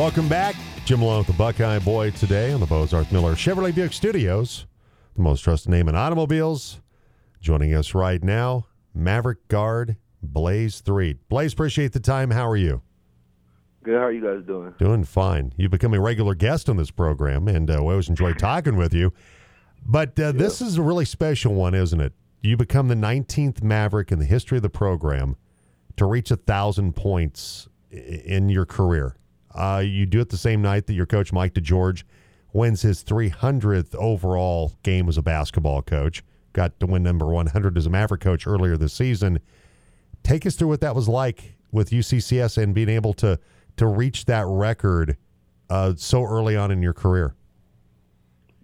Welcome back. Jim Malone with the Buckeye Boy today on the Bozarth Miller Chevrolet Buick Studios, the most trusted name in automobiles. Joining us right now, Maverick guard Blaze Threet. Blaze, appreciate the time. How are you? Good. How are you guys doing? Doing fine. You've become a regular guest on this program, and uh, we always enjoy talking with you. But uh, this is a really special one, isn't it? You become the 19th Maverick in the history of the program to reach a thousand points in your career. Uh, you do it the same night that your coach Mike DeGeorge wins his 300th overall game as a basketball coach. Got to win number 100 as a Maverick coach earlier this season. Take us through what that was like with UCCS and being able to to reach that record uh, so early on in your career.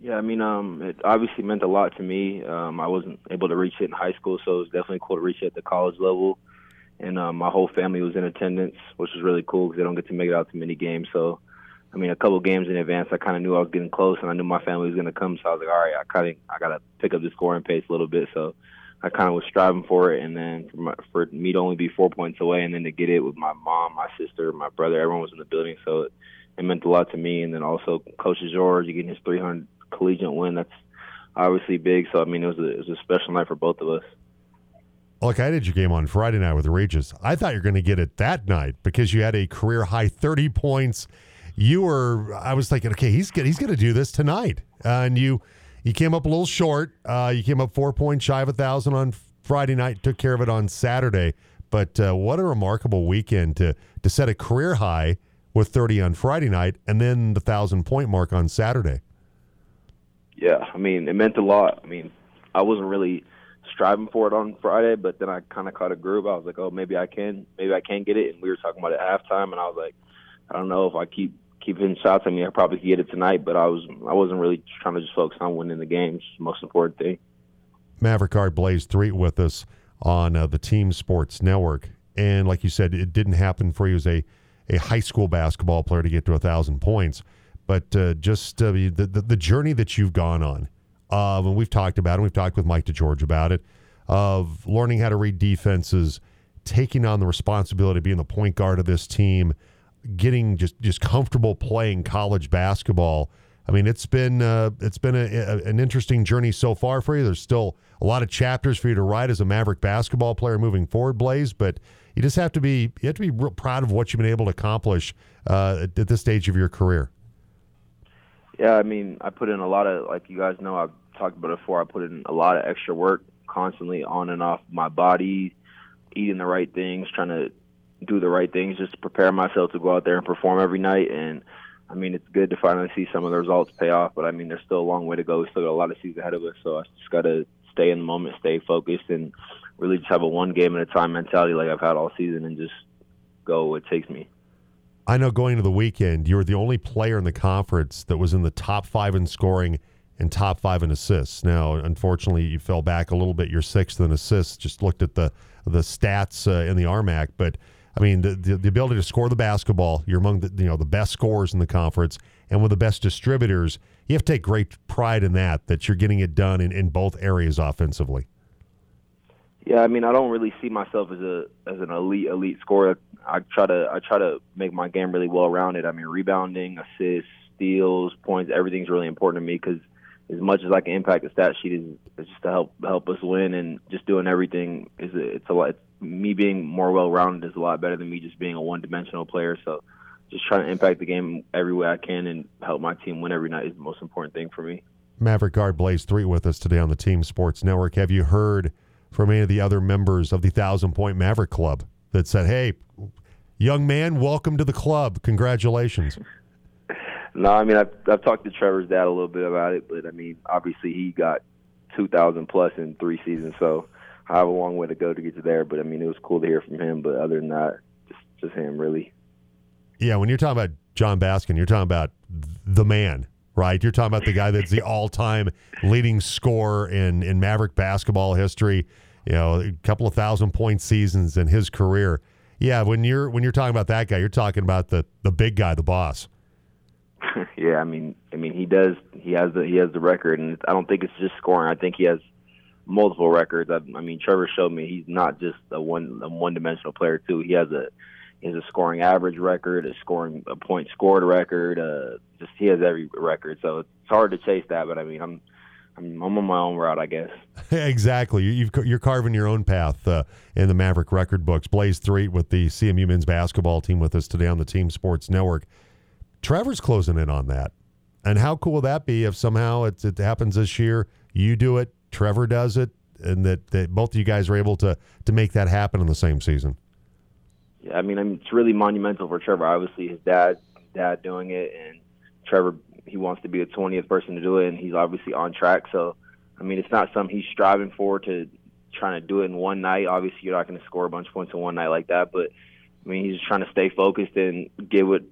Yeah, I mean, um, it obviously meant a lot to me. Um, I wasn't able to reach it in high school, so it was definitely cool to reach it at the college level. And um, my whole family was in attendance, which was really cool because they don't get to make it out to many games. So, I mean, a couple games in advance, I kind of knew I was getting close, and I knew my family was going to come. So I was like, all right, I kind of I got to pick up the scoring pace a little bit. So I kind of was striving for it, and then for, my, for me to only be four points away, and then to get it with my mom, my sister, my brother, everyone was in the building, so it, it meant a lot to me. And then also Coach George getting his 300 collegiate win, that's obviously big. So I mean, it was a, it was a special night for both of us. Look, I did your game on Friday night with Regis. I thought you were going to get it that night because you had a career high 30 points. You were, I was thinking, okay, he's gonna, he's going to do this tonight, uh, and you you came up a little short. Uh, you came up four points shy of a thousand on Friday night. Took care of it on Saturday. But uh, what a remarkable weekend to to set a career high with 30 on Friday night, and then the thousand point mark on Saturday. Yeah, I mean, it meant a lot. I mean, I wasn't really striving for it on Friday, but then I kind of caught a groove. I was like, oh, maybe I can, maybe I can get it. And we were talking about it at halftime, and I was like, I don't know if I keep keep hitting shots. I mean, I probably could get it tonight, but I was I wasn't really trying to just focus on winning the game. It's the most important thing. Maverick Guard Blaze Threet with us on uh, the Team Sports Network, and like you said, it didn't happen for you as a a high school basketball player to get to a thousand points, but uh, just uh, the, the the journey that you've gone on. Uh, and we've talked about it. And we've talked with Mike DeGeorge about it of learning how to read defenses, taking on the responsibility of being the point guard of this team, getting just just comfortable playing college basketball. I mean, it's been uh, it's been a, a, an interesting journey so far for you. There's still a lot of chapters for you to write as a Maverick basketball player moving forward, Blaze. But you just have to be you have to be real proud of what you've been able to accomplish uh, at this stage of your career. Yeah, I mean, I put in a lot of, like you guys know, I've talked about it before. I put in a lot of extra work constantly on and off my body, eating the right things, trying to do the right things just to prepare myself to go out there and perform every night. And I mean, it's good to finally see some of the results pay off, but I mean, there's still a long way to go. We still got a lot of seasons ahead of us, so I just got to stay in the moment, stay focused, and really just have a one game at a time mentality like I've had all season and just go what takes me. I know going into the weekend, you were the only player in the conference that was in the top five in scoring and top five in assists. Now, unfortunately, you fell back a little bit. You're sixth in assists. Just looked at the the stats uh, in the RMAC, but I mean the, the the ability to score the basketball. You're among the you know the best scorers in the conference and one of the best distributors. You have to take great pride in that that you're getting it done in, in both areas offensively. Yeah, I mean, I don't really see myself as a as an elite elite scorer. I try to I try to make my game really well rounded. I mean, rebounding, assists, steals, points, everything's really important to me because as much as I can impact the stat sheet is, just to help help us win and just doing everything is a, it's a lot. It's, me being more well rounded is a lot better than me just being a one dimensional player. So just trying to impact the game every way I can and help my team win every night is the most important thing for me. Maverick Guard Blaze Threet with us today on the Team Sports Network. Have you heard from any of the other members of the Thousand Point Maverick Club that said, "Hey, young man, welcome to the club. Congratulations." No, I mean I've, I've talked to Trevor's dad a little bit about it, but I mean obviously he got 2,000 plus in three seasons, so I have a long way to go to get to there. But I mean it was cool to hear from him. But other than that, just just him really. Yeah, when you're talking about John Baskin, you're talking about the man, right? You're talking about the guy that's the all-time leading scorer in in Maverick basketball history. You know, a couple of thousand point seasons in his career. Yeah, when you're when you're talking about that guy, you're talking about the the big guy, the boss. yeah, I mean, I mean, he does. He has the he has the record, and I don't think it's just scoring. I think he has multiple records. I, I mean, Trevor showed me he's not just a one a one dimensional player too. He has a He has a scoring average record, a scoring a point scored record. Uh, just he has every record, so it's hard to chase that. But I mean, I'm I'm, I'm on my own route, I guess. exactly. You, are carving your own path uh, in the Maverick record books. Blaze Threet with the CMU men's basketball team with us today on the Team Sports Network. Trevor's closing in on that. And how cool will that be if somehow it, it happens this year? You do it, Trevor does it, and that, that both of you guys are able to to make that happen in the same season. Yeah, I mean, I mean, it's really monumental for Trevor. Obviously, his dad, dad doing it, and Trevor, he wants to be the 20th person to do it, and he's obviously on track. So, I mean, it's not something he's striving for to trying to do it in one night. Obviously, you're not going to score a bunch of points in one night like that, but I mean, he's just trying to stay focused and give what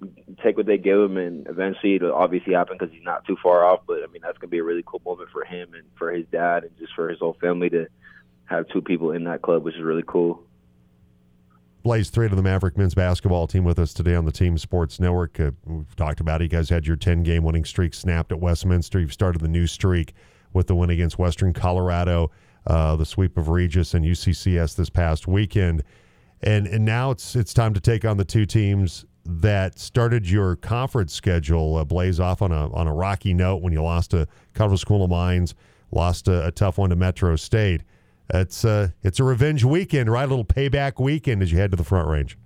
take what they give him, and eventually it'll obviously happen because he's not too far off. But I mean, that's gonna be a really cool moment for him and for his dad and just for his whole family to have two people in that club, which is really cool. Blaze Threet of the Maverick men's basketball team with us today on the Team Sports Network. Uh, we've talked about it. You guys had your 10 game winning streak snapped at Westminster. You've started the new streak with the win against Western Colorado, uh, the sweep of Regis and UCCS this past weekend. And, and now it's it's time to take on the two teams that started your conference schedule uh, blaze off on a on a rocky note when you lost to Colorado School of Mines, lost a, a tough one to Metro State. It's a it's a revenge weekend, right? A little payback weekend as you head to the Front Range.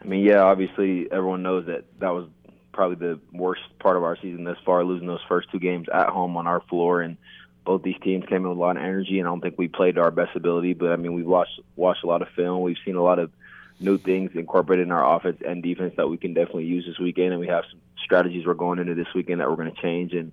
I mean, yeah, obviously everyone knows that that was probably the worst part of our season thus far, losing those first two games at home on our floor, and both these teams came in with a lot of energy, and I don't think we played to our best ability. But I mean, we've watched watched a lot of film, we've seen a lot of new things incorporated in our offense and defense that we can definitely use this weekend, and we have some strategies we're going into this weekend that we're going to change. And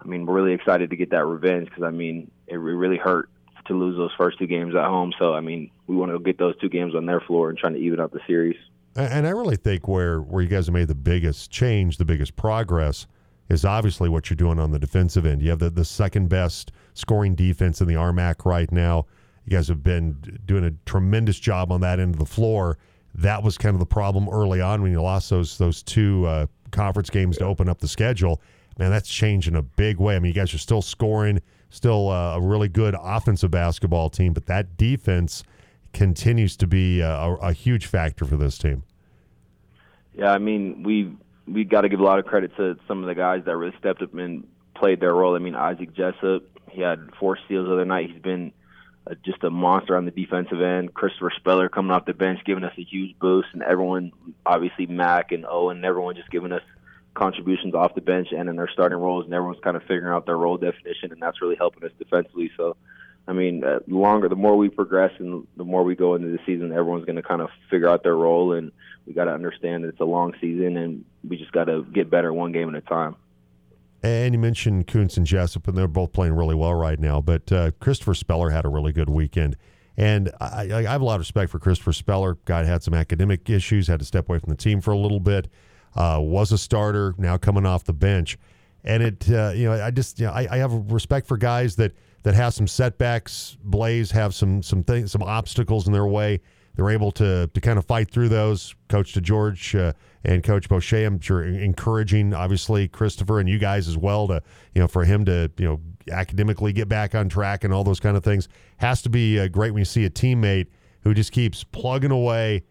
I mean, we're really excited to get that revenge because I mean, it really hurt to lose those first two games at home. So I mean, we want to get those two games on their floor and trying to even out the series. And I really think where where you guys have made the biggest change, the biggest progress, is obviously what you're doing on the defensive end. You have the, the second best scoring defense in the RMAC right now. You guys have been doing a tremendous job on that end of the floor. That was kind of the problem early on when you lost those those two uh, conference games to open up the schedule. Man, that's changed in a big way. I mean, you guys are still scoring still uh, a really good offensive basketball team, but that defense continues to be a, a huge factor for this team. Yeah, I mean we we got to give a lot of credit to some of the guys that really stepped up and played their role. I mean Isaac Jessup, he had four steals the other night. He's been uh, just a monster on the defensive end. Christopher Speller coming off the bench, giving us a huge boost, and everyone, obviously Mac and Owen, everyone just giving us contributions off the bench and in their starting roles, and everyone's kind of figuring out their role definition, and that's really helping us defensively. So, I mean, uh, the longer, the more we progress, and the more we go into the season, everyone's going to kind of figure out their role, and we got to understand that it's a long season, and we just got to get better one game at a time. And you mentioned Kuntz and Jessup, and they're both playing really well right now. But uh, Christopher Speller had a really good weekend. And I, I, have a lot of respect for Christopher Speller. Guy had some academic issues, had to step away from the team for a little bit uh, was a starter, now coming off the bench. And it, uh, you know, I just, you know, I, I, have respect for guys that that have some setbacks. Blaze have some some things, some obstacles in their way. They're able to to kind of fight through those. Coach DeGeorge uh, and Coach Boucher, I'm sure, encouraging obviously Christopher and you guys as well to, you know, for him to, you know, academically get back on track and all those kind of things has to be uh, great when you see a teammate who just keeps plugging away,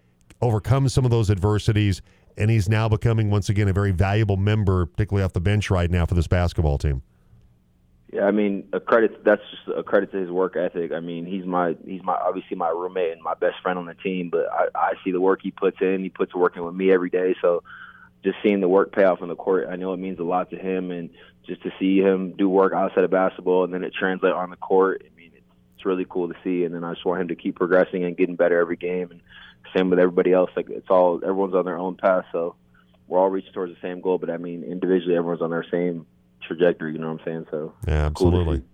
overcomes some of those adversities, and he's now becoming once again a very valuable member, particularly off the bench right now for this basketball team. Yeah, I mean, a credit. That's just a credit to his work ethic. I mean, he's my he's my obviously my roommate and my best friend on the team. But I, I see the work he puts in. He puts working with me every day. So just seeing the work pay off on the court, I know it means a lot to him. And just to see him do work outside of basketball and then it translate on the court, I mean, it's, it's really cool to see. And then I just want him to keep progressing and getting better every game. And same with everybody else. Like it's all everyone's on their own path, so we're all reaching towards the same goal. But I mean, individually, everyone's on their same trajectory. You know what I'm saying? So yeah, absolutely. Cool